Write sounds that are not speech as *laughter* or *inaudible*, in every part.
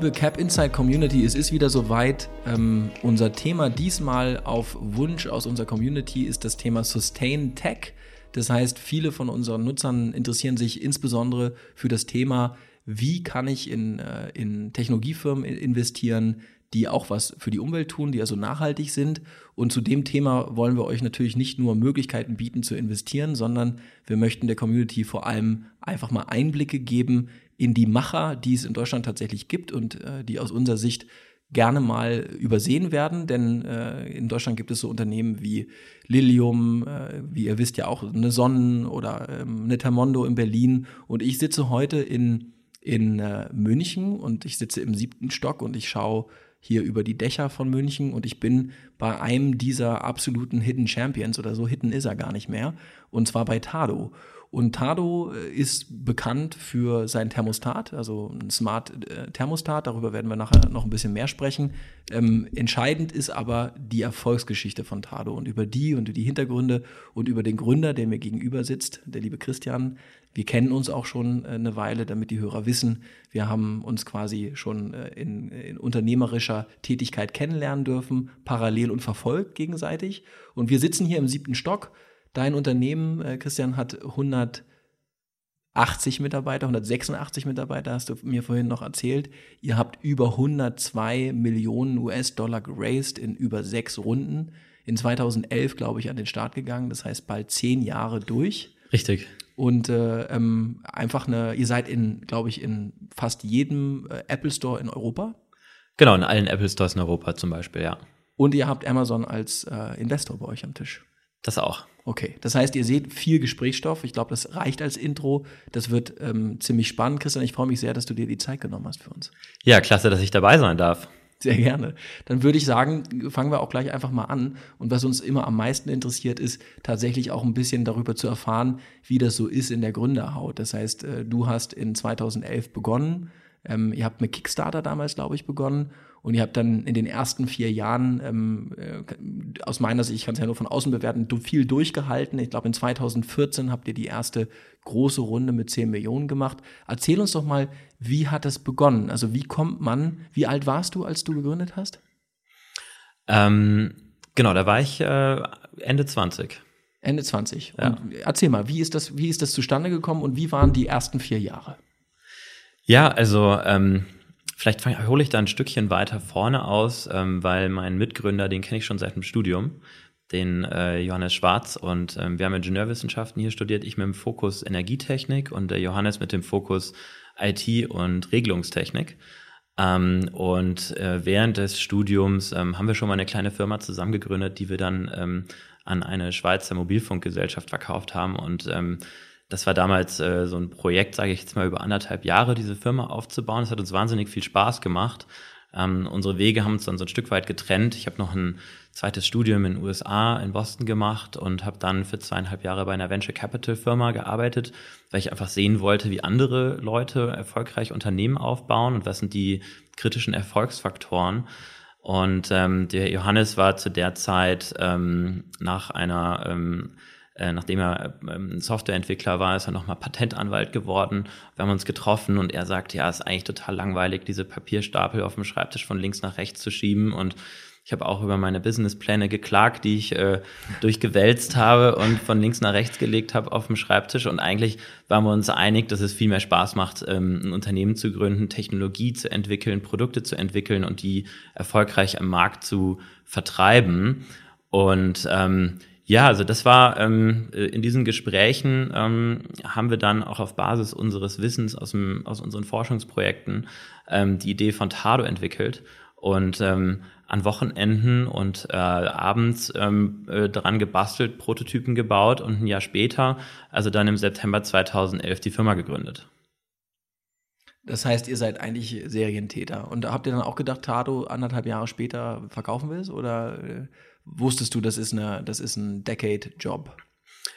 liebe Cap Inside Community, es ist wieder soweit. Ähm, unser Thema diesmal auf Wunsch aus unserer Community ist das Thema Sustain Tech. Das heißt, viele von unseren Nutzern interessieren sich insbesondere für das Thema, wie kann ich in, äh, in Technologiefirmen investieren, die auch was für die Umwelt tun, die also nachhaltig sind. Und zu dem Thema wollen wir euch natürlich nicht nur Möglichkeiten bieten zu investieren, sondern wir möchten der Community vor allem einfach mal Einblicke geben in die Macher, die es in Deutschland tatsächlich gibt und äh, die aus unserer Sicht gerne mal übersehen werden, denn äh, in Deutschland gibt es so Unternehmen wie Lilium, äh, wie ihr wisst ja auch eine Sonnen oder ähm, eine Termondo in Berlin. Und ich sitze heute in, in äh, München und ich sitze im siebten Stock und ich schaue hier über die Dächer von München und ich bin bei einem dieser absoluten Hidden Champions oder so hidden ist er gar nicht mehr und zwar bei Tado und Tado äh, ist bekannt für sein Thermostat, also ein Smart äh, Thermostat. Darüber werden wir nachher noch ein bisschen mehr sprechen. Ähm, entscheidend ist aber die Erfolgsgeschichte von Tado und über die und die Hintergründe und über den Gründer, der mir gegenüber sitzt, der liebe Christian. Wir kennen uns auch schon äh, eine Weile, damit die Hörer wissen. Wir haben uns quasi schon in, in unternehmerischer Tätigkeit kennenlernen dürfen, parallel und verfolgt gegenseitig. Und wir sitzen hier im siebten Stock Dein Unternehmen, äh, Christian, hat 180 Mitarbeiter, 186 Mitarbeiter, hast du mir vorhin noch erzählt. Ihr habt über 102 Millionen US-Dollar geraced in über sechs Runden. In 2011, glaube ich, an den Start gegangen. Das heißt, bald zehn Jahre durch. Richtig. Und äh, ähm, einfach eine, ihr seid in, glaube ich, in fast jedem äh, Apple Store in Europa. Genau, in allen Apple Stores in Europa zum Beispiel, ja. Und ihr habt Amazon als äh, Investor bei euch am Tisch. Das auch. Okay, das heißt, ihr seht viel Gesprächsstoff. Ich glaube, das reicht als Intro. Das wird ähm, ziemlich spannend. Christian, ich freue mich sehr, dass du dir die Zeit genommen hast für uns. Ja, klasse, dass ich dabei sein darf. Sehr gerne. Dann würde ich sagen, fangen wir auch gleich einfach mal an. Und was uns immer am meisten interessiert, ist tatsächlich auch ein bisschen darüber zu erfahren, wie das so ist in der Gründerhaut. Das heißt, äh, du hast in 2011 begonnen. Ähm, ihr habt mit Kickstarter damals, glaube ich, begonnen und ihr habt dann in den ersten vier Jahren, ähm, äh, aus meiner Sicht, ich kann es ja nur von außen bewerten, viel durchgehalten. Ich glaube, in 2014 habt ihr die erste große Runde mit 10 Millionen gemacht. Erzähl uns doch mal, wie hat das begonnen? Also wie kommt man, wie alt warst du, als du gegründet hast? Ähm, genau, da war ich äh, Ende 20. Ende 20. Ja. Und erzähl mal, wie ist, das, wie ist das zustande gekommen und wie waren die ersten vier Jahre? Ja, also ähm, Vielleicht hole ich da ein Stückchen weiter vorne aus, ähm, weil mein Mitgründer, den kenne ich schon seit dem Studium, den äh, Johannes Schwarz. Und ähm, wir haben Ingenieurwissenschaften hier studiert, ich mit dem Fokus Energietechnik und der Johannes mit dem Fokus IT und Regelungstechnik. Ähm, und äh, während des Studiums ähm, haben wir schon mal eine kleine Firma zusammengegründet, die wir dann ähm, an eine Schweizer Mobilfunkgesellschaft verkauft haben. Und ähm, das war damals äh, so ein Projekt, sage ich jetzt mal, über anderthalb Jahre, diese Firma aufzubauen. Es hat uns wahnsinnig viel Spaß gemacht. Ähm, unsere Wege haben uns dann so ein Stück weit getrennt. Ich habe noch ein zweites Studium in den USA, in Boston gemacht und habe dann für zweieinhalb Jahre bei einer Venture Capital Firma gearbeitet, weil ich einfach sehen wollte, wie andere Leute erfolgreich Unternehmen aufbauen und was sind die kritischen Erfolgsfaktoren. Und ähm, der Johannes war zu der Zeit ähm, nach einer ähm, äh, nachdem er ähm, Softwareentwickler war, ist er nochmal Patentanwalt geworden. Wir haben uns getroffen und er sagt, ja, ist eigentlich total langweilig, diese Papierstapel auf dem Schreibtisch von links nach rechts zu schieben und ich habe auch über meine Businesspläne geklagt, die ich äh, *laughs* durchgewälzt habe und von links nach rechts gelegt habe auf dem Schreibtisch. Und eigentlich waren wir uns einig, dass es viel mehr Spaß macht, ähm, ein Unternehmen zu gründen, Technologie zu entwickeln, Produkte zu entwickeln und die erfolgreich am Markt zu vertreiben. Und ähm, ja, also das war ähm, äh, in diesen Gesprächen ähm, haben wir dann auch auf Basis unseres Wissens aus, dem, aus unseren Forschungsprojekten ähm, die Idee von Tado entwickelt und ähm, an Wochenenden und äh, abends ähm, äh, daran gebastelt, Prototypen gebaut und ein Jahr später, also dann im September 2011, die Firma gegründet. Das heißt, ihr seid eigentlich Serientäter. Und habt ihr dann auch gedacht, Tado anderthalb Jahre später verkaufen willst? Oder äh, wusstest du, das ist, eine, das ist ein Decade-Job?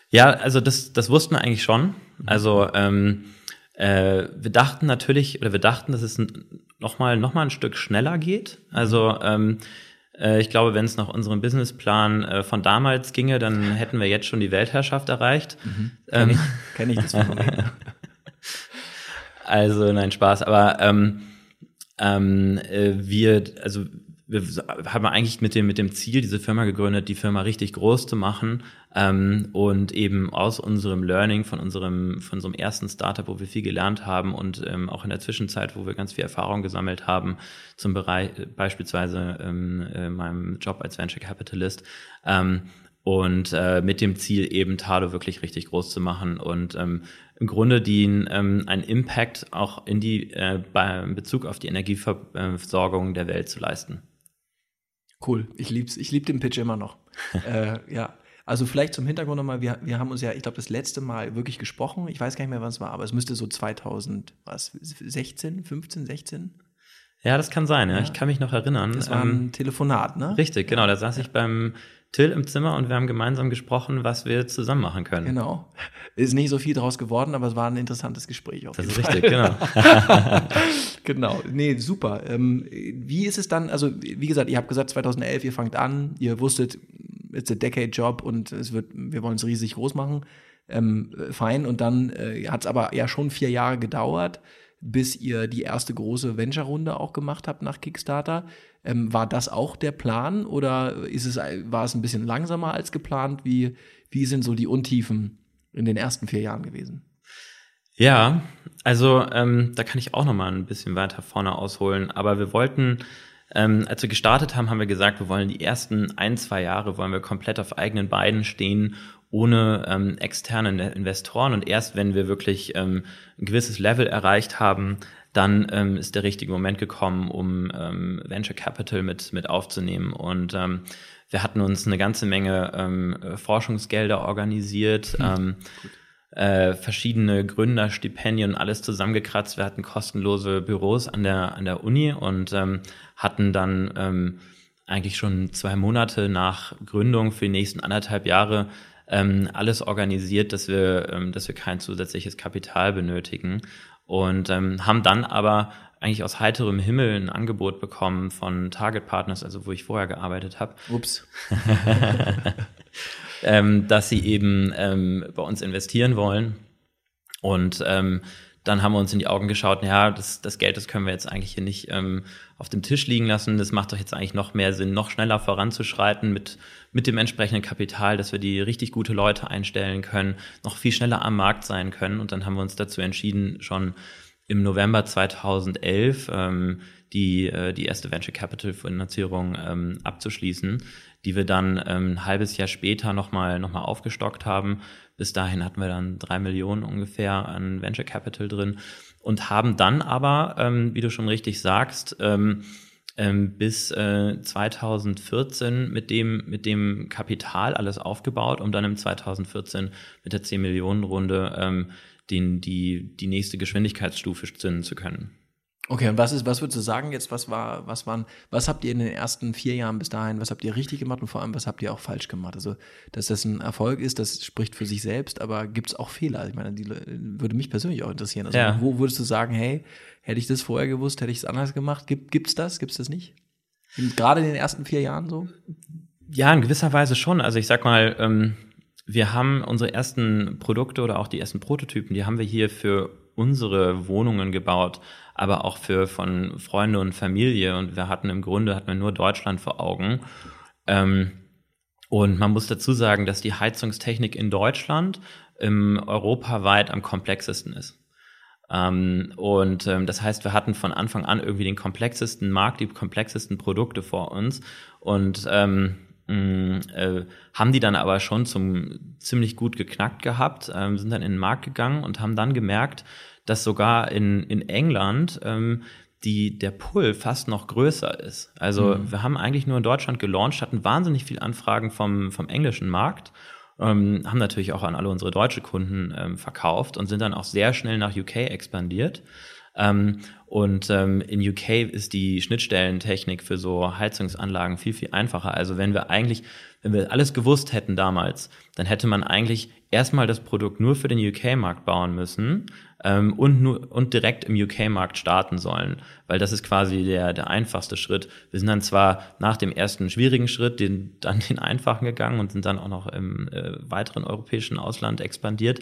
Ja, also das, das wussten wir eigentlich schon. Also ähm, äh, wir dachten natürlich, oder wir dachten, dass es nochmal noch mal ein Stück schneller geht. Also ähm, äh, ich glaube, wenn es nach unserem Businessplan äh, von damals ginge, dann hätten wir jetzt schon die Weltherrschaft erreicht. Mhm. Kenn, ähm, ich, kenn ich das *laughs* also nein, Spaß. Aber ähm, ähm, äh, wir, also wir haben eigentlich mit dem, mit dem Ziel diese Firma gegründet, die Firma richtig groß zu machen ähm, und eben aus unserem Learning von unserem, von unserem ersten Startup, wo wir viel gelernt haben und ähm, auch in der Zwischenzeit, wo wir ganz viel Erfahrung gesammelt haben, zum Bereich beispielsweise ähm, äh, meinem Job als Venture Capitalist, ähm, und äh, mit dem Ziel eben Tado wirklich richtig groß zu machen und ähm, im Grunde die ähm, einen Impact auch in die äh, bei Bezug auf die Energieversorgung der Welt zu leisten. Cool, ich lieb's, ich lieb den Pitch immer noch. *laughs* äh, ja, also vielleicht zum Hintergrund nochmal, wir, wir haben uns ja, ich glaube, das letzte Mal wirklich gesprochen. Ich weiß gar nicht mehr, wann es war, aber es müsste so 2016, 15, 16? Ja, das kann sein, ja. ja. Ich kann mich noch erinnern. Das war ein ähm, Telefonat, ne? Richtig, genau. Da saß ja. ich beim Till im Zimmer und wir haben gemeinsam gesprochen, was wir zusammen machen können. Genau. Ist nicht so viel draus geworden, aber es war ein interessantes Gespräch. Auf das ist Fall. richtig, genau. *laughs* genau. Nee, super. Ähm, wie ist es dann, also wie gesagt, ihr habt gesagt 2011, ihr fangt an, ihr wusstet, it's a decade Job und es wird, wir wollen es riesig groß machen. Ähm, fein. Und dann äh, hat es aber ja schon vier Jahre gedauert, bis ihr die erste große Venture-Runde auch gemacht habt nach Kickstarter. Ähm, war das auch der Plan oder ist es, war es ein bisschen langsamer als geplant? Wie, wie sind so die Untiefen in den ersten vier Jahren gewesen? Ja, also ähm, da kann ich auch noch mal ein bisschen weiter vorne ausholen. Aber wir wollten, ähm, als wir gestartet haben, haben wir gesagt, wir wollen die ersten ein, zwei Jahre wollen wir komplett auf eigenen Beinen stehen, ohne ähm, externe Investoren. Und erst wenn wir wirklich ähm, ein gewisses Level erreicht haben, dann ähm, ist der richtige Moment gekommen, um ähm, Venture Capital mit, mit aufzunehmen. Und ähm, wir hatten uns eine ganze Menge ähm, Forschungsgelder organisiert, hm. ähm, äh, verschiedene Gründerstipendien, alles zusammengekratzt. Wir hatten kostenlose Büros an der, an der Uni und ähm, hatten dann ähm, eigentlich schon zwei Monate nach Gründung für die nächsten anderthalb Jahre ähm, alles organisiert, dass wir, ähm, dass wir kein zusätzliches Kapital benötigen und ähm, haben dann aber eigentlich aus heiterem Himmel ein Angebot bekommen von Target Partners, also wo ich vorher gearbeitet habe. Ups. *laughs* ähm, dass sie eben ähm, bei uns investieren wollen. Und ähm, dann haben wir uns in die Augen geschaut, ja, das, das Geld, das können wir jetzt eigentlich hier nicht ähm, auf dem Tisch liegen lassen. Das macht doch jetzt eigentlich noch mehr Sinn, noch schneller voranzuschreiten mit, mit dem entsprechenden Kapital, dass wir die richtig gute Leute einstellen können, noch viel schneller am Markt sein können. Und dann haben wir uns dazu entschieden, schon im November 2011 ähm, die, äh, die erste Venture Capital Finanzierung ähm, abzuschließen, die wir dann ähm, ein halbes Jahr später nochmal noch mal aufgestockt haben bis dahin hatten wir dann drei Millionen ungefähr an Venture Capital drin und haben dann aber, ähm, wie du schon richtig sagst, ähm, ähm, bis äh, 2014 mit dem, mit dem Kapital alles aufgebaut, um dann im 2014 mit der 10 Millionen Runde ähm, den, die, die nächste Geschwindigkeitsstufe zünden zu können. Okay, und was ist, was würdest du sagen jetzt, was war, was waren, was habt ihr in den ersten vier Jahren bis dahin, was habt ihr richtig gemacht und vor allem, was habt ihr auch falsch gemacht? Also, dass das ein Erfolg ist, das spricht für sich selbst, aber gibt es auch Fehler? Ich meine, die würde mich persönlich auch interessieren. Also, ja. wo würdest du sagen, hey, hätte ich das vorher gewusst, hätte ich es anders gemacht? Gibt es das? Gibt es das nicht? Gerade in den ersten vier Jahren so? Ja, in gewisser Weise schon. Also ich sag mal, ähm, wir haben unsere ersten Produkte oder auch die ersten Prototypen, die haben wir hier für unsere Wohnungen gebaut aber auch für von Freunde und Familie. Und wir hatten im Grunde hatten wir nur Deutschland vor Augen. Ähm, und man muss dazu sagen, dass die Heizungstechnik in Deutschland im europaweit am komplexesten ist. Ähm, und ähm, das heißt, wir hatten von Anfang an irgendwie den komplexesten Markt, die komplexesten Produkte vor uns und ähm, mh, äh, haben die dann aber schon zum ziemlich gut geknackt gehabt, ähm, sind dann in den Markt gegangen und haben dann gemerkt, dass sogar in, in England ähm, die, der Pull fast noch größer ist. Also mhm. wir haben eigentlich nur in Deutschland gelauncht, hatten wahnsinnig viel Anfragen vom, vom englischen Markt, ähm, haben natürlich auch an alle unsere deutsche Kunden ähm, verkauft und sind dann auch sehr schnell nach UK expandiert. Ähm, und ähm, in UK ist die Schnittstellentechnik für so Heizungsanlagen viel, viel einfacher. Also wenn wir eigentlich, wenn wir alles gewusst hätten damals, dann hätte man eigentlich erstmal das Produkt nur für den UK-Markt bauen müssen ähm, und, nur, und direkt im UK-Markt starten sollen, weil das ist quasi der, der einfachste Schritt. Wir sind dann zwar nach dem ersten schwierigen Schritt den, dann den einfachen gegangen und sind dann auch noch im äh, weiteren europäischen Ausland expandiert.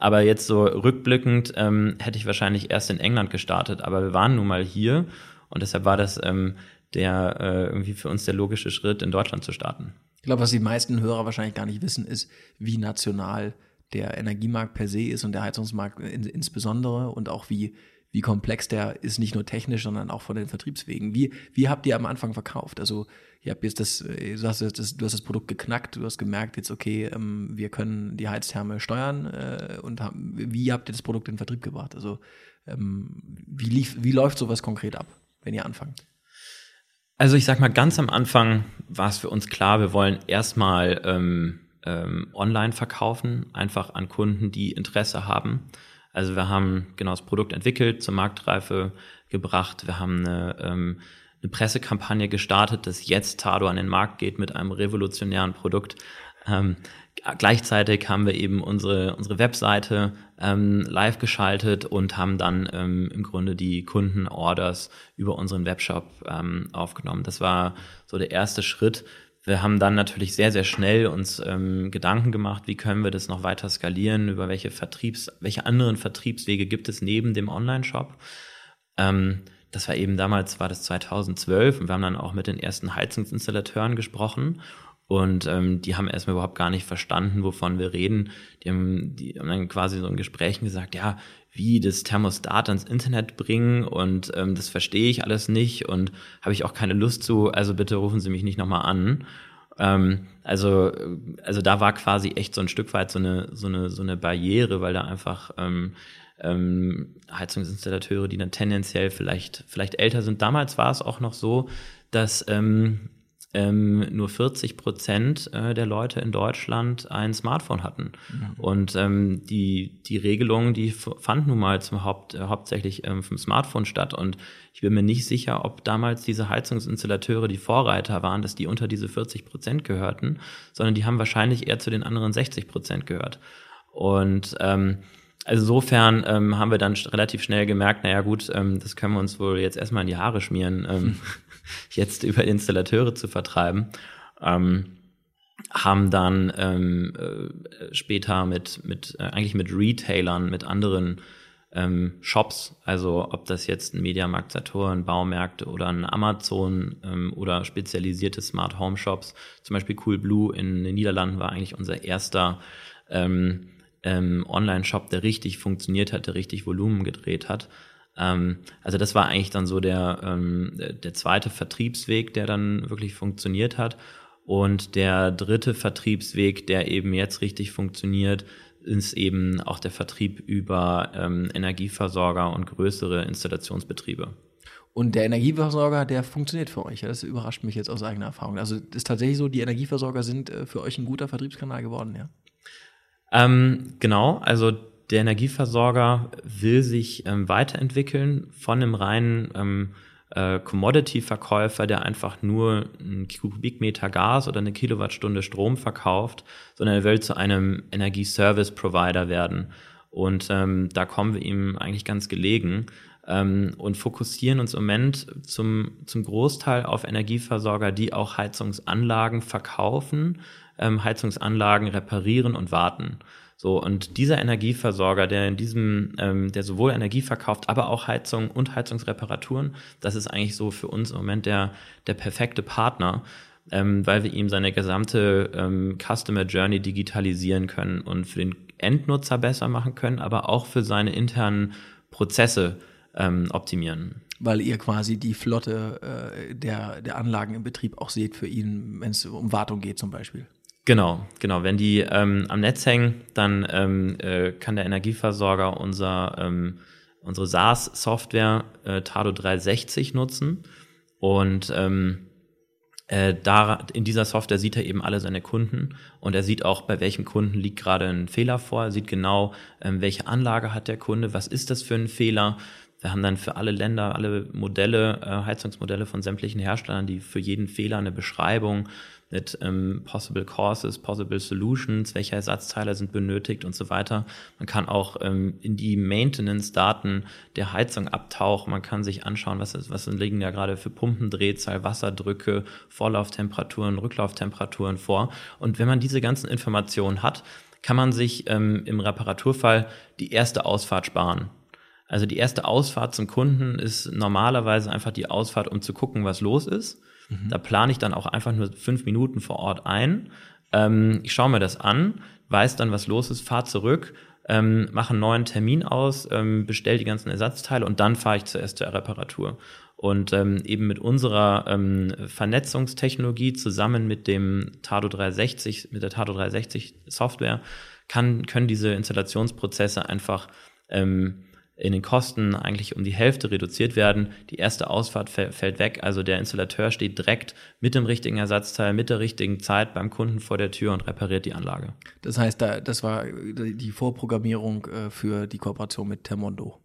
Aber jetzt so rückblickend ähm, hätte ich wahrscheinlich erst in England gestartet, aber wir waren nun mal hier Und deshalb war das ähm, der äh, irgendwie für uns der logische Schritt, in Deutschland zu starten. Ich glaube, was die meisten Hörer wahrscheinlich gar nicht wissen, ist, wie national der Energiemarkt per se ist und der Heizungsmarkt in, insbesondere und auch wie, wie komplex der ist, nicht nur technisch, sondern auch von den Vertriebswegen. Wie, wie habt ihr am Anfang verkauft? Also, ihr habt jetzt das, du hast das, du hast das Produkt geknackt, du hast gemerkt jetzt, okay, ähm, wir können die Heiztherme steuern äh, und haben, wie habt ihr das Produkt in den Vertrieb gebracht? Also, ähm, wie, lief, wie läuft sowas konkret ab, wenn ihr anfangt? Also ich sag mal, ganz am Anfang war es für uns klar, wir wollen erstmal ähm, ähm, online verkaufen, einfach an Kunden, die Interesse haben. Also wir haben genau das Produkt entwickelt, zur Marktreife gebracht. Wir haben eine, ähm, eine Pressekampagne gestartet, dass jetzt Tado an den Markt geht mit einem revolutionären Produkt. Ähm, gleichzeitig haben wir eben unsere, unsere Webseite ähm, live geschaltet und haben dann ähm, im Grunde die Kundenorders über unseren Webshop ähm, aufgenommen. Das war so der erste Schritt. Wir haben dann natürlich sehr, sehr schnell uns ähm, Gedanken gemacht, wie können wir das noch weiter skalieren, über welche Vertriebs, welche anderen Vertriebswege gibt es neben dem Online-Shop. Ähm, das war eben damals, war das 2012 und wir haben dann auch mit den ersten Heizungsinstallateuren gesprochen und ähm, die haben erstmal überhaupt gar nicht verstanden, wovon wir reden. Die haben, die haben dann quasi so in Gesprächen gesagt, ja, wie das Thermostat ans Internet bringen und ähm, das verstehe ich alles nicht und habe ich auch keine Lust zu, also bitte rufen Sie mich nicht nochmal an. Ähm, also, also da war quasi echt so ein Stück weit so eine, so eine, so eine Barriere, weil da einfach ähm, ähm, Heizungsinstallateure, die dann tendenziell vielleicht, vielleicht älter sind. Damals war es auch noch so, dass ähm, ähm, nur 40 Prozent äh, der Leute in Deutschland ein Smartphone hatten. Mhm. Und ähm, die, die Regelung, die fand nun mal zum Haupt, äh, hauptsächlich ähm, vom Smartphone statt. Und ich bin mir nicht sicher, ob damals diese Heizungsinstallateure die Vorreiter waren, dass die unter diese 40 Prozent gehörten, sondern die haben wahrscheinlich eher zu den anderen 60 Prozent gehört. Und ähm, also insofern ähm, haben wir dann relativ schnell gemerkt, naja gut, ähm, das können wir uns wohl jetzt erstmal in die Haare schmieren. Ähm, *laughs* *laughs* jetzt über Installateure zu vertreiben. Ähm, haben dann ähm, äh, später mit, mit äh, eigentlich mit Retailern, mit anderen ähm, Shops, also ob das jetzt ein Mediamarkt Saturn, Baumärkte oder ein Amazon ähm, oder spezialisierte Smart Home Shops, zum Beispiel Coolblue in den Niederlanden war eigentlich unser erster ähm, ähm, Online-Shop, der richtig funktioniert hat, der richtig Volumen gedreht hat. Ähm, also das war eigentlich dann so der, ähm, der zweite Vertriebsweg, der dann wirklich funktioniert hat. Und der dritte Vertriebsweg, der eben jetzt richtig funktioniert, ist eben auch der Vertrieb über ähm, Energieversorger und größere Installationsbetriebe. Und der Energieversorger, der funktioniert für euch. Das überrascht mich jetzt aus eigener Erfahrung. Also ist tatsächlich so, die Energieversorger sind äh, für euch ein guter Vertriebskanal geworden, ja? Ähm, genau, also der Energieversorger will sich ähm, weiterentwickeln von einem reinen ähm, äh, Commodity-Verkäufer, der einfach nur einen Kubikmeter Gas oder eine Kilowattstunde Strom verkauft, sondern er will zu einem Energieservice-Provider werden. Und ähm, da kommen wir ihm eigentlich ganz gelegen ähm, und fokussieren uns im Moment zum, zum Großteil auf Energieversorger, die auch Heizungsanlagen verkaufen, ähm, Heizungsanlagen reparieren und warten. So, und dieser Energieversorger, der in diesem, ähm, der sowohl Energie verkauft, aber auch Heizung und Heizungsreparaturen, das ist eigentlich so für uns im Moment der, der perfekte Partner, ähm, weil wir ihm seine gesamte ähm, Customer Journey digitalisieren können und für den Endnutzer besser machen können, aber auch für seine internen Prozesse ähm, optimieren weil ihr quasi die Flotte äh, der, der Anlagen im Betrieb auch seht für ihn, wenn es um Wartung geht zum Beispiel. Genau, genau. Wenn die ähm, am Netz hängen, dann ähm, äh, kann der Energieversorger unser, ähm, unsere SaaS-Software äh, Tado 360 nutzen. Und ähm, äh, da in dieser Software sieht er eben alle seine Kunden und er sieht auch, bei welchem Kunden liegt gerade ein Fehler vor. Er sieht genau, ähm, welche Anlage hat der Kunde, was ist das für ein Fehler. Wir haben dann für alle Länder, alle Modelle, äh, Heizungsmodelle von sämtlichen Herstellern, die für jeden Fehler eine Beschreibung mit ähm, Possible Causes, Possible Solutions, welche Ersatzteile sind benötigt und so weiter. Man kann auch ähm, in die Maintenance-Daten der Heizung abtauchen. Man kann sich anschauen, was, ist, was liegen da gerade für Pumpendrehzahl, Wasserdrücke, Vorlauftemperaturen, Rücklauftemperaturen vor. Und wenn man diese ganzen Informationen hat, kann man sich ähm, im Reparaturfall die erste Ausfahrt sparen. Also die erste Ausfahrt zum Kunden ist normalerweise einfach die Ausfahrt, um zu gucken, was los ist. Mhm. Da plane ich dann auch einfach nur fünf Minuten vor Ort ein. Ähm, ich schaue mir das an, weiß dann, was los ist, fahre zurück, ähm, mache einen neuen Termin aus, ähm, bestelle die ganzen Ersatzteile und dann fahre ich zuerst zur Reparatur. Und ähm, eben mit unserer ähm, Vernetzungstechnologie zusammen mit dem Tado 360, mit der Tado 360 Software, kann, können diese Installationsprozesse einfach ähm, in den Kosten eigentlich um die Hälfte reduziert werden. Die erste Ausfahrt fällt weg, also der Installateur steht direkt mit dem richtigen Ersatzteil, mit der richtigen Zeit beim Kunden vor der Tür und repariert die Anlage. Das heißt, da, das war die Vorprogrammierung äh, für die Kooperation mit Termondo.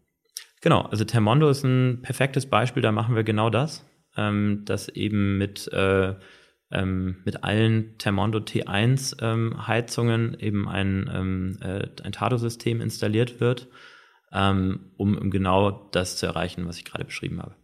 Genau, also Termondo ist ein perfektes Beispiel, da machen wir genau das, ähm, dass eben mit äh, ähm, mit allen Termondo T1 ähm, Heizungen eben ein, ähm, äh, ein Tado-System installiert wird ähm, um genau das zu erreichen, was ich gerade beschrieben habe.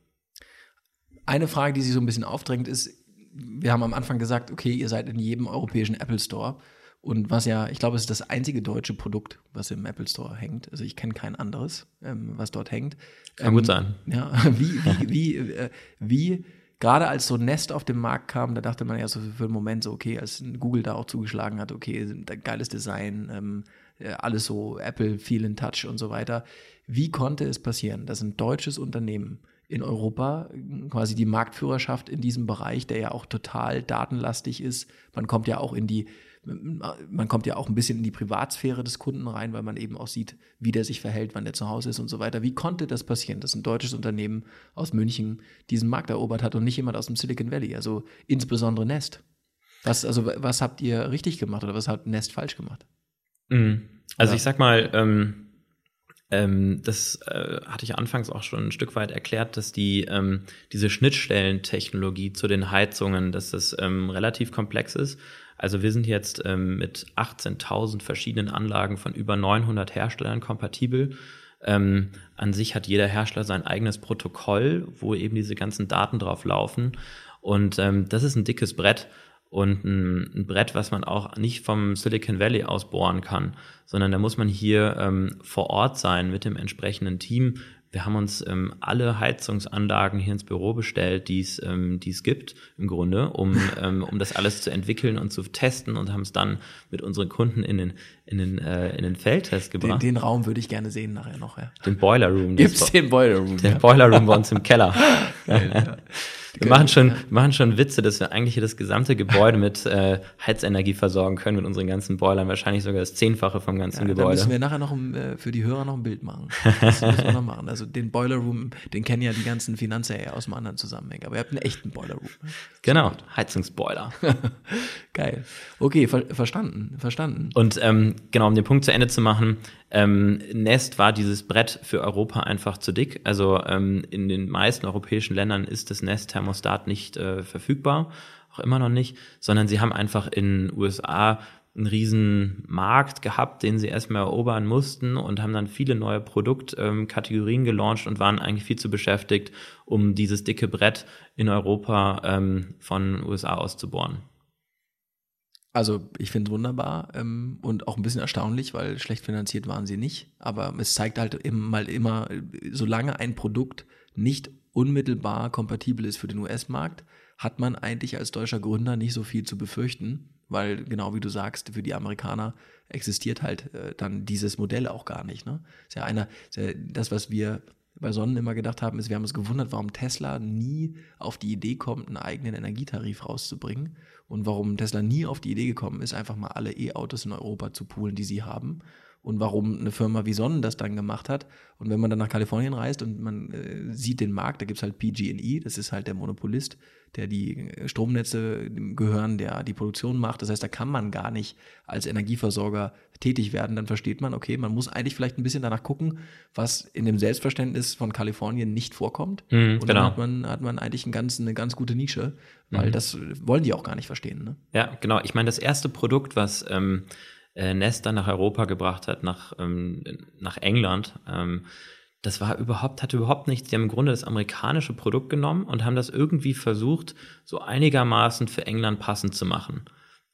Eine Frage, die sich so ein bisschen aufdrängt, ist, wir haben am Anfang gesagt, okay, ihr seid in jedem europäischen Apple Store. Und was ja, ich glaube, es ist das einzige deutsche Produkt, was im Apple Store hängt. Also ich kenne kein anderes, ähm, was dort hängt. Kann ähm, gut sein. Ja, *laughs* wie, wie, wie, äh, wie, gerade als so Nest auf den Markt kam, da dachte man ja so für einen Moment so, okay, als Google da auch zugeschlagen hat, okay, geiles Design, ähm, äh, alles so Apple, Feel in Touch und so weiter. Wie konnte es passieren, dass ein deutsches Unternehmen in Europa quasi die Marktführerschaft in diesem Bereich, der ja auch total datenlastig ist, man kommt ja auch in die man kommt ja auch ein bisschen in die Privatsphäre des Kunden rein, weil man eben auch sieht, wie der sich verhält, wann der zu Hause ist und so weiter. Wie konnte das passieren, dass ein deutsches Unternehmen aus München diesen Markt erobert hat und nicht jemand aus dem Silicon Valley, also insbesondere Nest? Was, also, was habt ihr richtig gemacht oder was hat Nest falsch gemacht? Mhm. Also ja. ich sag mal, ähm, ähm, das äh, hatte ich anfangs auch schon ein Stück weit erklärt, dass die ähm, diese Schnittstellentechnologie zu den Heizungen, dass das ähm, relativ komplex ist. Also wir sind jetzt ähm, mit 18.000 verschiedenen Anlagen von über 900 Herstellern kompatibel. Ähm, an sich hat jeder Hersteller sein eigenes Protokoll, wo eben diese ganzen Daten drauf laufen. Und ähm, das ist ein dickes Brett und ein, ein, Brett, was man auch nicht vom Silicon Valley aus bohren kann, sondern da muss man hier ähm, vor Ort sein mit dem entsprechenden Team. Wir haben uns ähm, alle Heizungsanlagen hier ins Büro bestellt, die es ähm, die es gibt im Grunde, um *laughs* ähm, um das alles zu entwickeln und zu testen und haben es dann mit unseren Kunden in den in den äh, in den Feldtest gebracht. Den, den Raum würde ich gerne sehen nachher noch. Ja. Den Boiler Room. Gibt's den Boiler Room? Den ja. Boiler Room bei uns im Keller. *laughs* Geil, ja. Wir machen schon, ja. machen schon Witze, dass wir eigentlich hier das gesamte Gebäude mit äh, Heizenergie versorgen können mit unseren ganzen Boilern. Wahrscheinlich sogar das Zehnfache vom ganzen ja, Gebäude. Da müssen wir nachher noch um, äh, für die Hörer noch ein Bild machen. Das müssen wir noch machen. Also den Boiler Room, den kennen ja die ganzen Finanzer eher aus einem anderen Zusammenhang. Aber ihr habt einen echten Boiler Room. Genau, Heizungsboiler. *laughs* Geil. Okay, ver verstanden, verstanden. Und ähm, genau, um den Punkt zu Ende zu machen, ähm, Nest war dieses Brett für Europa einfach zu dick. Also ähm, in den meisten europäischen Ländern ist das Nest-Thermostat nicht äh, verfügbar, auch immer noch nicht, sondern sie haben einfach in USA einen riesen Markt gehabt, den sie erstmal erobern mussten und haben dann viele neue Produktkategorien ähm, gelauncht und waren eigentlich viel zu beschäftigt, um dieses dicke Brett in Europa ähm, von USA auszubohren. Also ich finde es wunderbar ähm, und auch ein bisschen erstaunlich, weil schlecht finanziert waren sie nicht. Aber es zeigt halt immer mal immer, solange ein Produkt nicht unmittelbar kompatibel ist für den US-Markt, hat man eigentlich als deutscher Gründer nicht so viel zu befürchten, weil genau wie du sagst, für die Amerikaner existiert halt äh, dann dieses Modell auch gar nicht. Ne? Ist ja einer, das, was wir bei Sonnen immer gedacht haben, ist, wir haben uns gewundert, warum Tesla nie auf die Idee kommt, einen eigenen Energietarif rauszubringen. Und warum Tesla nie auf die Idee gekommen ist, einfach mal alle E-Autos in Europa zu poolen, die sie haben und warum eine Firma wie Sonnen das dann gemacht hat. Und wenn man dann nach Kalifornien reist und man äh, sieht den Markt, da gibt es halt PG&E, das ist halt der Monopolist, der die äh, Stromnetze gehören, der die Produktion macht. Das heißt, da kann man gar nicht als Energieversorger tätig werden. Dann versteht man, okay, man muss eigentlich vielleicht ein bisschen danach gucken, was in dem Selbstverständnis von Kalifornien nicht vorkommt. Mhm, und dann genau. hat man, hat man eigentlich ein ganz, eine ganz gute Nische, weil mhm. das wollen die auch gar nicht verstehen. Ne? Ja, genau. Ich meine, das erste Produkt, was ähm, äh, Nesta nach Europa gebracht hat, nach, ähm, nach England, ähm, das war überhaupt, hatte überhaupt nichts. Die haben im Grunde das amerikanische Produkt genommen und haben das irgendwie versucht, so einigermaßen für England passend zu machen.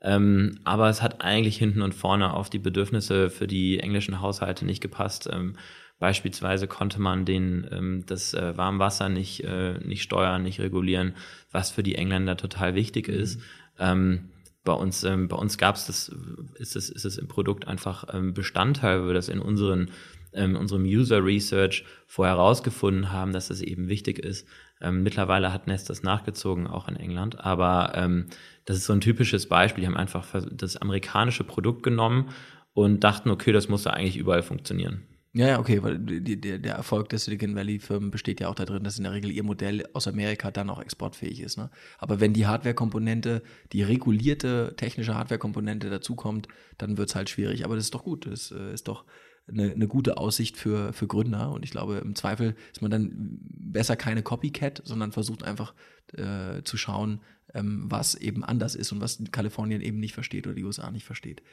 Ähm, aber es hat eigentlich hinten und vorne auf die Bedürfnisse für die englischen Haushalte nicht gepasst. Ähm, Beispielsweise konnte man den, ähm, das äh, Warmwasser nicht, äh, nicht steuern, nicht regulieren, was für die Engländer total wichtig ist. Mhm. Bei uns, ähm, bei uns gab es das, ist es, ist es im Produkt einfach ähm, Bestandteil, weil wir das in unseren, ähm, unserem User Research vorher herausgefunden haben, dass es eben wichtig ist. Ähm, mittlerweile hat Nest das nachgezogen, auch in England. Aber ähm, das ist so ein typisches Beispiel. Die haben einfach das amerikanische Produkt genommen und dachten, okay, das muss ja eigentlich überall funktionieren. Ja, ja, okay, weil die, der, der Erfolg der Silicon Valley-Firmen besteht ja auch darin, dass in der Regel ihr Modell aus Amerika dann auch exportfähig ist. Ne? Aber wenn die Hardware-Komponente, die regulierte technische Hardware-Komponente dazukommt, dann wird es halt schwierig. Aber das ist doch gut. Das äh, ist doch eine, eine gute Aussicht für, für Gründer. Und ich glaube, im Zweifel ist man dann besser keine Copycat, sondern versucht einfach äh, zu schauen, ähm, was eben anders ist und was Kalifornien eben nicht versteht oder die USA nicht versteht.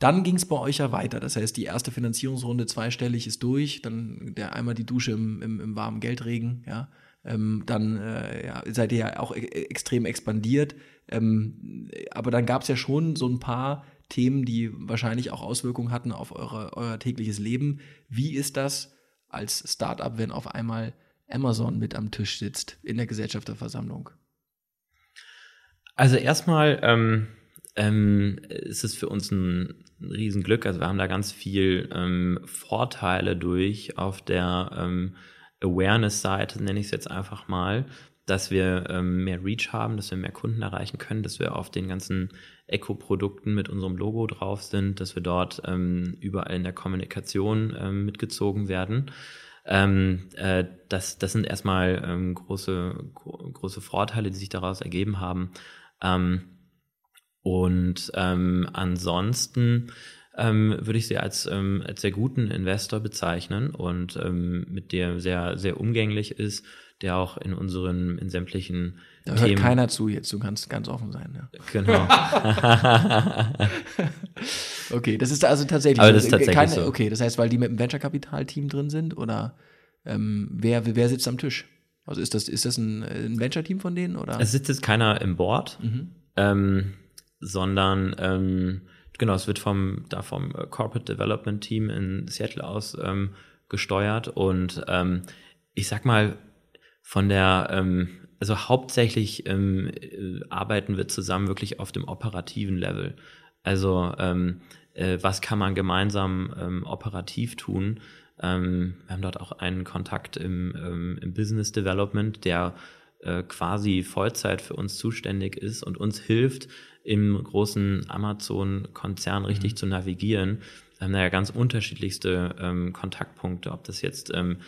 Dann ging es bei euch ja weiter. Das heißt, die erste Finanzierungsrunde zweistellig ist durch, dann der einmal die Dusche im, im, im warmen Geldregen, ja. Ähm, dann äh, ja, seid ihr ja auch e extrem expandiert. Ähm, aber dann gab es ja schon so ein paar Themen, die wahrscheinlich auch Auswirkungen hatten auf eure, euer tägliches Leben. Wie ist das als Startup, wenn auf einmal Amazon mit am Tisch sitzt in der Gesellschafterversammlung? Also erstmal ähm, ähm, ist es für uns ein Riesenglück. Also wir haben da ganz viel ähm, Vorteile durch auf der ähm, Awareness-Seite, nenne ich es jetzt einfach mal, dass wir ähm, mehr Reach haben, dass wir mehr Kunden erreichen können, dass wir auf den ganzen Eco-Produkten mit unserem Logo drauf sind, dass wir dort ähm, überall in der Kommunikation ähm, mitgezogen werden. Ähm, äh, das, das sind erstmal ähm, große, gro große Vorteile, die sich daraus ergeben haben. Ähm, und ähm, ansonsten ähm, würde ich sie als, ähm, als sehr guten Investor bezeichnen und ähm, mit der sehr, sehr umgänglich ist, der auch in unseren, in sämtlichen da hört Themen keiner zu jetzt, du kannst ganz offen sein. Ja. Genau. *laughs* okay, das ist also tatsächlich, Aber das ist tatsächlich keine, so. Okay, das heißt, weil die mit dem Venture-Kapital-Team drin sind oder ähm, wer, wer sitzt am Tisch? Also ist das, ist das ein, ein Venture-Team von denen? Oder? Es sitzt jetzt keiner im Board. Mhm. Ähm, sondern ähm, genau, es wird vom, da vom äh, Corporate Development Team in Seattle aus ähm, gesteuert und ähm, ich sag mal, von der, ähm, also hauptsächlich ähm, äh, arbeiten wir zusammen wirklich auf dem operativen Level. Also ähm, äh, was kann man gemeinsam ähm, operativ tun? Ähm, wir haben dort auch einen Kontakt im, ähm, im Business Development, der äh, quasi Vollzeit für uns zuständig ist und uns hilft, im großen Amazon-Konzern richtig mhm. zu navigieren. Wir haben da ja ganz unterschiedlichste ähm, Kontaktpunkte, ob das jetzt ähm,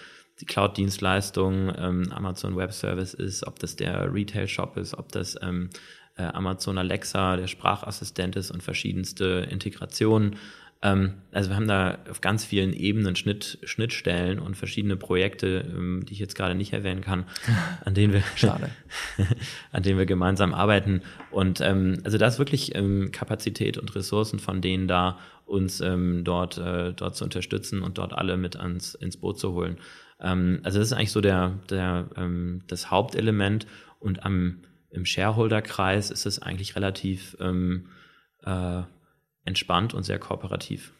die Cloud-Dienstleistung ähm, Amazon Web Service ist, ob das der Retail-Shop ist, ob das ähm, äh, Amazon Alexa, der Sprachassistent ist und verschiedenste Integrationen. Ähm, also wir haben da auf ganz vielen Ebenen Schnitt, Schnittstellen und verschiedene Projekte, ähm, die ich jetzt gerade nicht erwähnen kann, *laughs* an denen wir, Schade. *laughs* an denen wir gemeinsam arbeiten. Und ähm, also da ist wirklich ähm, Kapazität und Ressourcen von denen da, uns ähm, dort, äh, dort zu unterstützen und dort alle mit ans, ins Boot zu holen. Ähm, also das ist eigentlich so der, der, das Hauptelement und am, im Shareholder-Kreis ist es eigentlich relativ äh, entspannt und sehr kooperativ.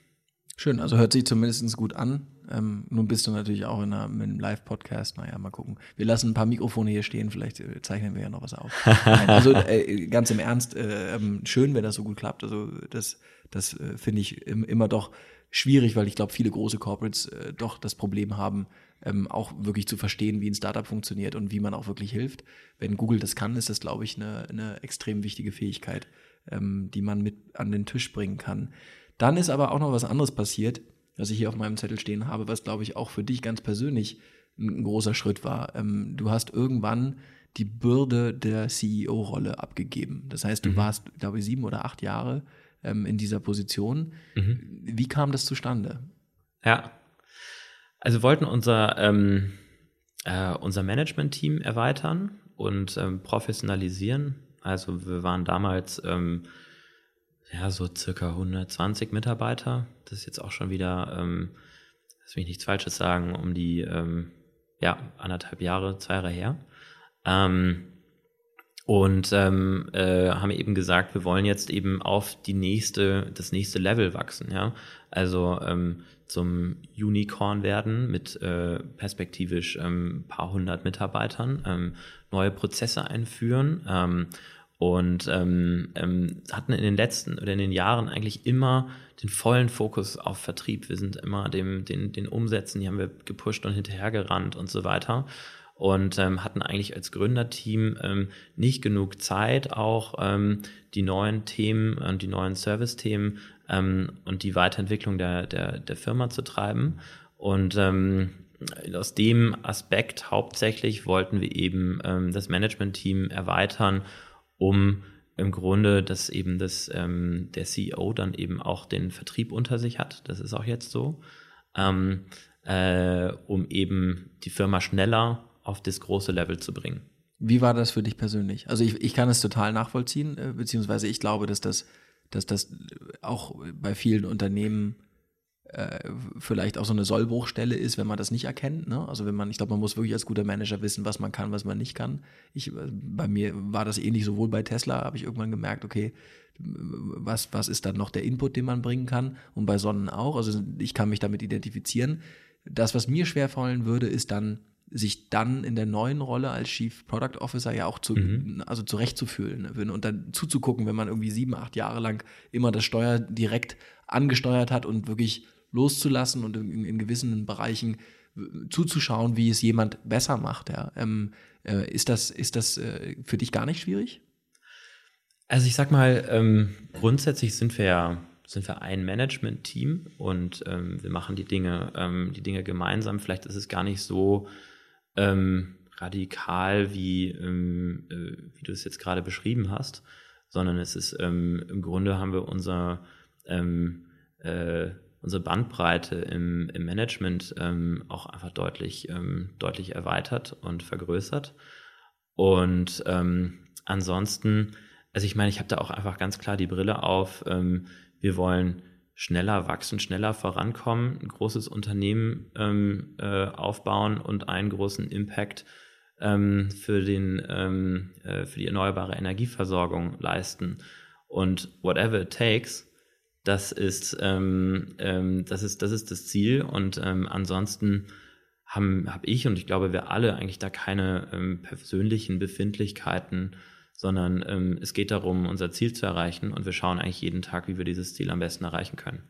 Schön, also hört sich zumindest gut an. Ähm, nun bist du natürlich auch in, einer, in einem Live-Podcast. Naja, mal gucken. Wir lassen ein paar Mikrofone hier stehen, vielleicht äh, zeichnen wir ja noch was auf. *laughs* Nein, also äh, ganz im Ernst, äh, ähm, schön, wenn das so gut klappt. Also das, das äh, finde ich im, immer doch schwierig, weil ich glaube, viele große Corporates äh, doch das Problem haben, ähm, auch wirklich zu verstehen, wie ein Startup funktioniert und wie man auch wirklich hilft. Wenn Google das kann, ist das, glaube ich, eine, eine extrem wichtige Fähigkeit ähm, die man mit an den Tisch bringen kann. Dann ist aber auch noch was anderes passiert, was ich hier auf meinem Zettel stehen habe, was glaube ich auch für dich ganz persönlich ein, großer Schritt war. Ähm, du hast irgendwann die Bürde der CEO-Rolle abgegeben. Das heißt, du mhm. warst, glaube ich, sieben oder acht Jahre ähm, in dieser Position. Mhm. Wie kam das zustande? Ja, also wollten unser, ähm, äh, unser Management-Team erweitern und ähm, professionalisieren. Also wir waren damals ähm, ja so circa 120 Mitarbeiter. Das ist jetzt auch schon wieder, ähm, lass mich nichts Falsches sagen, um die ähm, ja anderthalb Jahre, zwei Jahre her. Ähm, und ähm, äh, haben eben gesagt, wir wollen jetzt eben auf die nächste, das nächste Level wachsen, ja. Also zum Unicorn werden mit äh, perspektivisch ähm, paar hundert Mitarbeitern, ähm, neue Prozesse einführen ähm, und ähm, ähm, hatten in den letzten oder in den Jahren eigentlich immer den vollen Fokus auf Vertrieb. Wir sind immer dem, den, den Umsätzen, die haben wir gepusht und hinterhergerannt und so weiter und ähm, hatten eigentlich als Gründerteam ähm, nicht genug Zeit, auch ähm, die neuen Themen und die neuen Service-Themen ähm, und die Weiterentwicklung der, der, der Firma zu treiben. Und ähm, aus dem Aspekt hauptsächlich wollten wir eben ähm, das Management-Team erweitern, um im Grunde, dass eben das, ähm, der CEO dann eben auch den Vertrieb unter sich hat. Das ist auch jetzt so. Ähm, äh, um eben die Firma schneller auf das große Level zu bringen. Wie war das für dich persönlich? Also ich, ich kann es total nachvollziehen, äh, beziehungsweise ich glaube, dass das, dass das auch bei vielen Unternehmen äh, vielleicht auch so eine Sollbruchstelle ist, wenn man das nicht erkennt. Ne? Also wenn man, ich glaube, man muss wirklich als guter Manager wissen, was man kann, was man nicht kann. Ich, äh, bei mir war das ähnlich, sowohl bei Tesla habe ich irgendwann gemerkt, okay, was, was ist dann noch der Input, den man bringen kann und bei Sonnen auch. Also ich kann mich damit identifizieren. Das, was mir schwerfallen würde, ist dann sich dann in der neuen Rolle als Chief Product Officer ja auch zu, mhm. also zurechtzufühlen ne? und dann zuzugucken, wenn man irgendwie sieben, acht Jahre lang immer das Steuer direkt angesteuert hat und wirklich loszulassen und in, in gewissen Bereichen zuzuschauen, wie es jemand besser macht. Ja. Ähm, äh, ist das, ist das äh, für dich gar nicht schwierig? Also ich sag mal, ähm, grundsätzlich sind wir ja sind wir ein Management-Team und ähm, wir machen die Dinge, ähm, die Dinge gemeinsam. Vielleicht ist es gar nicht so ähm, radikal, wie, ähm, äh, wie du es jetzt gerade beschrieben hast, sondern es ist ähm, im Grunde haben wir unser, ähm, äh, unsere Bandbreite im, im Management ähm, auch einfach deutlich, ähm, deutlich erweitert und vergrößert. Und ähm, ansonsten, also ich meine, ich habe da auch einfach ganz klar die Brille auf. Ähm, wir wollen schneller wachsen, schneller vorankommen, ein großes Unternehmen ähm, äh, aufbauen und einen großen Impact ähm, für, den, ähm, äh, für die erneuerbare Energieversorgung leisten. Und whatever it takes, das ist, ähm, ähm, das ist, das ist das Ziel. Und ähm, ansonsten habe hab ich und ich glaube, wir alle eigentlich da keine persönlichen Befindlichkeiten sondern ähm, es geht darum, unser Ziel zu erreichen und wir schauen eigentlich jeden Tag, wie wir dieses Ziel am besten erreichen können.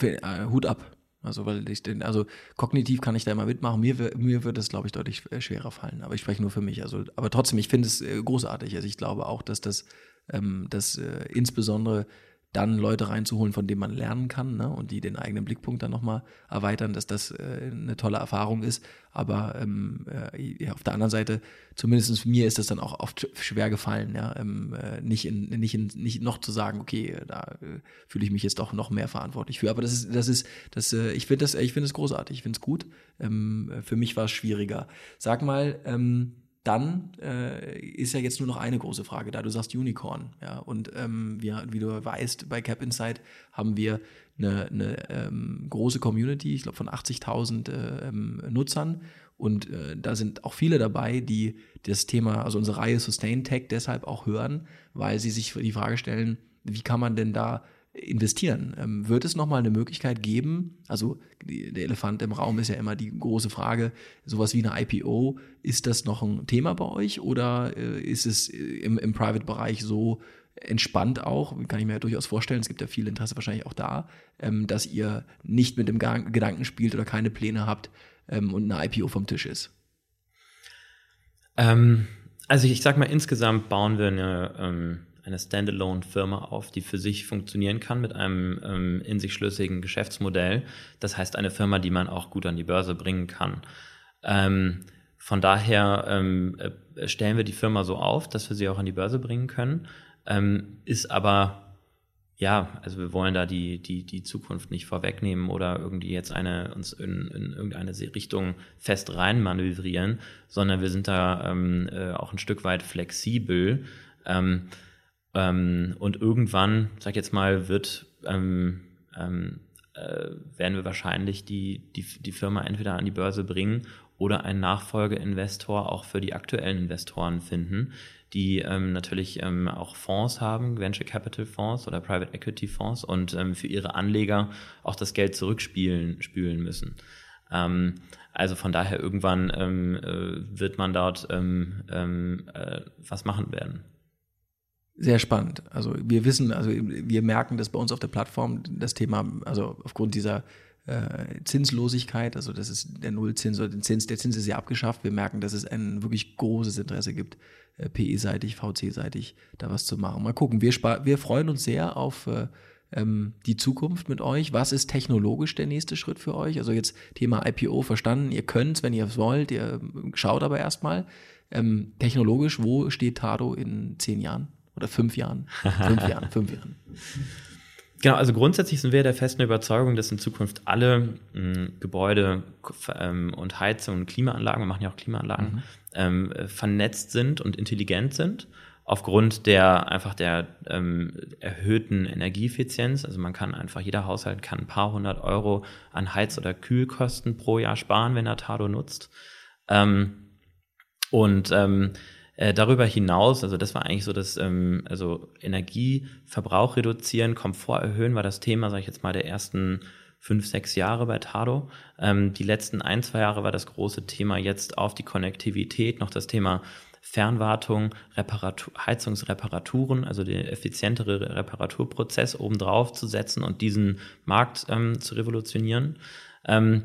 Äh, Hut ab. Also, weil ich den, also kognitiv kann ich da immer mitmachen. Mir, mir wird es, glaube ich, deutlich äh, schwerer fallen. Aber ich spreche nur für mich. Also, aber trotzdem, ich finde es äh, großartig. Also ich glaube auch, dass das, ähm, dass äh, insbesondere dann Leute reinzuholen, von denen man lernen kann ne? und die den eigenen Blickpunkt dann nochmal erweitern, dass das äh, eine tolle Erfahrung ist. Aber ähm, äh, ja, auf der anderen Seite, zumindest mir ist das dann auch oft schwer gefallen, ja? Ähm, äh, nicht, in, nicht, in, nicht noch zu sagen, okay, da äh, fühle ich mich jetzt doch noch mehr verantwortlich für. Aber das ist, das ist, das, äh, ich finde das, ich finde es großartig, ich finde es gut. Ähm, für mich war es schwieriger. Sag mal, ähm, dann äh, ist ja jetzt nur noch eine große Frage da. Du sagst Unicorn, ja. Und ähm, wir, wie du weißt, bei Cap Insight haben wir eine, eine ähm, große Community, ich glaube von 80.000 äh, ähm, Nutzern. Und äh, da sind auch viele dabei, die das Thema, also unsere Reihe Sustain Tech deshalb auch hören, weil sie sich die Frage stellen, wie kann man denn da investieren. Ähm, wird es nochmal eine Möglichkeit geben? Also die, der Elefant im Raum ist ja immer die große Frage, sowas wie eine IPO, ist das noch ein Thema bei euch oder äh, ist es äh, im, im Private-Bereich so entspannt auch, kann ich mir ja durchaus vorstellen, es gibt ja viel Interesse wahrscheinlich auch da, ähm, dass ihr nicht mit dem Gedanken spielt oder keine Pläne habt ähm, und eine IPO vom Tisch ist? Ähm, also ich, ich sag mal, insgesamt bauen wir eine ähm, eine Standalone-Firma auf, die für sich funktionieren kann mit einem ähm, in sich schlüssigen Geschäftsmodell. Das heißt, eine Firma, die man auch gut an die Börse bringen kann. Ähm, von daher ähm, äh, stellen wir die Firma so auf, dass wir sie auch an die Börse bringen können. Ähm, ist aber ja, also wir wollen da die, die, die Zukunft nicht vorwegnehmen oder irgendwie jetzt eine, uns in, in irgendeine Richtung fest rein manövrieren, sondern wir sind da ähm, äh, auch ein Stück weit flexibel. Ähm, ähm, und irgendwann, sag ich jetzt mal, wird ähm, ähm, äh, werden wir wahrscheinlich die, die, die Firma entweder an die Börse bringen oder einen Nachfolgeinvestor auch für die aktuellen Investoren finden, die ähm, natürlich ähm, auch Fonds haben, Venture Capital Fonds oder Private Equity Fonds und ähm, für ihre Anleger auch das Geld zurückspielen spülen müssen. Ähm, also von daher irgendwann ähm, äh, wird man dort ähm, äh, was machen werden. Sehr spannend. Also wir wissen, also wir merken das bei uns auf der Plattform, das Thema, also aufgrund dieser äh, Zinslosigkeit, also das ist der Nullzins oder der Zins, der Zins ist ja abgeschafft. Wir merken, dass es ein wirklich großes Interesse gibt, äh, PE-seitig, VC-seitig da was zu machen. Mal gucken, wir, wir freuen uns sehr auf äh, ähm, die Zukunft mit euch. Was ist technologisch der nächste Schritt für euch? Also jetzt Thema IPO verstanden, ihr könnt es, wenn ihr es wollt, ihr schaut aber erstmal. Ähm, technologisch, wo steht Tado in zehn Jahren? Oder fünf Jahren? fünf *laughs* Jahren, fünf Jahren. Genau, also grundsätzlich sind wir der festen Überzeugung, dass in Zukunft alle mh, Gebäude ähm, und Heizung und Klimaanlagen, wir machen ja auch Klimaanlagen, mhm. ähm, vernetzt sind und intelligent sind aufgrund der einfach der ähm, erhöhten Energieeffizienz. Also man kann einfach, jeder Haushalt kann ein paar hundert Euro an Heiz- oder Kühlkosten pro Jahr sparen, wenn er Tado nutzt. Ähm, und ähm, äh, darüber hinaus, also das war eigentlich so das, ähm, also Energieverbrauch reduzieren, Komfort erhöhen, war das Thema, sage ich jetzt mal, der ersten fünf, sechs Jahre bei Tado. Ähm, die letzten ein, zwei Jahre war das große Thema jetzt auf die Konnektivität, noch das Thema Fernwartung, Reparatur, Heizungsreparaturen, also den effizientere Reparaturprozess obendrauf zu setzen und diesen Markt ähm, zu revolutionieren. Ähm,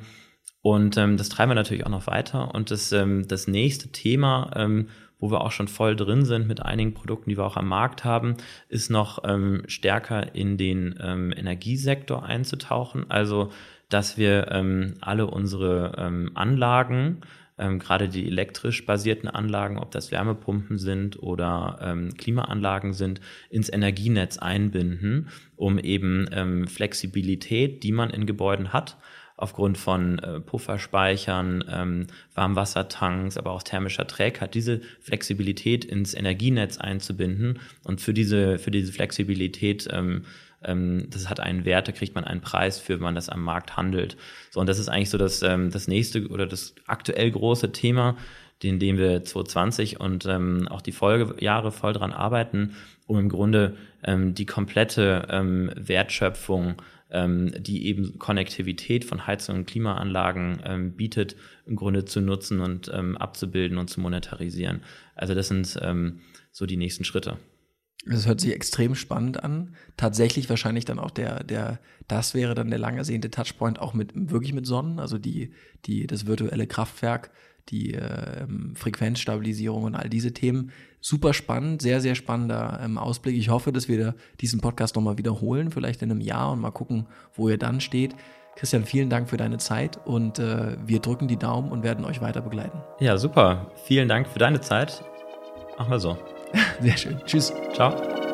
und ähm, das treiben wir natürlich auch noch weiter. Und das, ähm, das nächste Thema, ähm, wo wir auch schon voll drin sind mit einigen Produkten, die wir auch am Markt haben, ist noch ähm, stärker in den ähm, Energiesektor einzutauchen. Also, dass wir ähm, alle unsere ähm, Anlagen, ähm, gerade die elektrisch basierten Anlagen, ob das Wärmepumpen sind oder ähm, Klimaanlagen sind, ins Energienetz einbinden, um eben ähm, Flexibilität, die man in Gebäuden hat, aufgrund von äh, Pufferspeichern, ähm, Warmwassertanks, aber auch thermischer Trägheit, diese Flexibilität ins Energienetz einzubinden und für diese, für diese Flexibilität ähm, ähm, das hat einen Wert, da kriegt man einen Preis für, wenn man das am Markt handelt. So, und das ist eigentlich so das, ähm, das nächste oder das aktuell große Thema, in dem wir 2020 und ähm, auch die Folgejahre voll dran arbeiten, um im Grunde die komplette Wertschöpfung ähm, die eben Konnektivität von Heizung und Klimaanlagen ähm, bietet, im Grunde zu nutzen und ähm, abzubilden und zu monetarisieren. Also das sind ähm, so die nächsten Schritte. Das hört sich extrem spannend an. Tatsächlich wahrscheinlich dann auch der, der, das wäre dann der lang ersehnte Touchpoint auch mit, wirklich mit Sonnen, also die, die, das virtuelle Kraftwerk, die äh, Frequenzstabilisierung und all diese Themen. Super spannend, sehr, sehr spannender ähm, Ausblick. Ich hoffe, dass wir diesen Podcast nochmal wiederholen, vielleicht in einem Jahr und mal gucken, wo ihr dann steht. Christian, vielen Dank für deine Zeit und äh, wir drücken die Daumen und werden euch weiter begleiten. Ja, super. Vielen Dank für deine Zeit. Machen wir so. *laughs* Sehr schön. Tschüss. Ciao.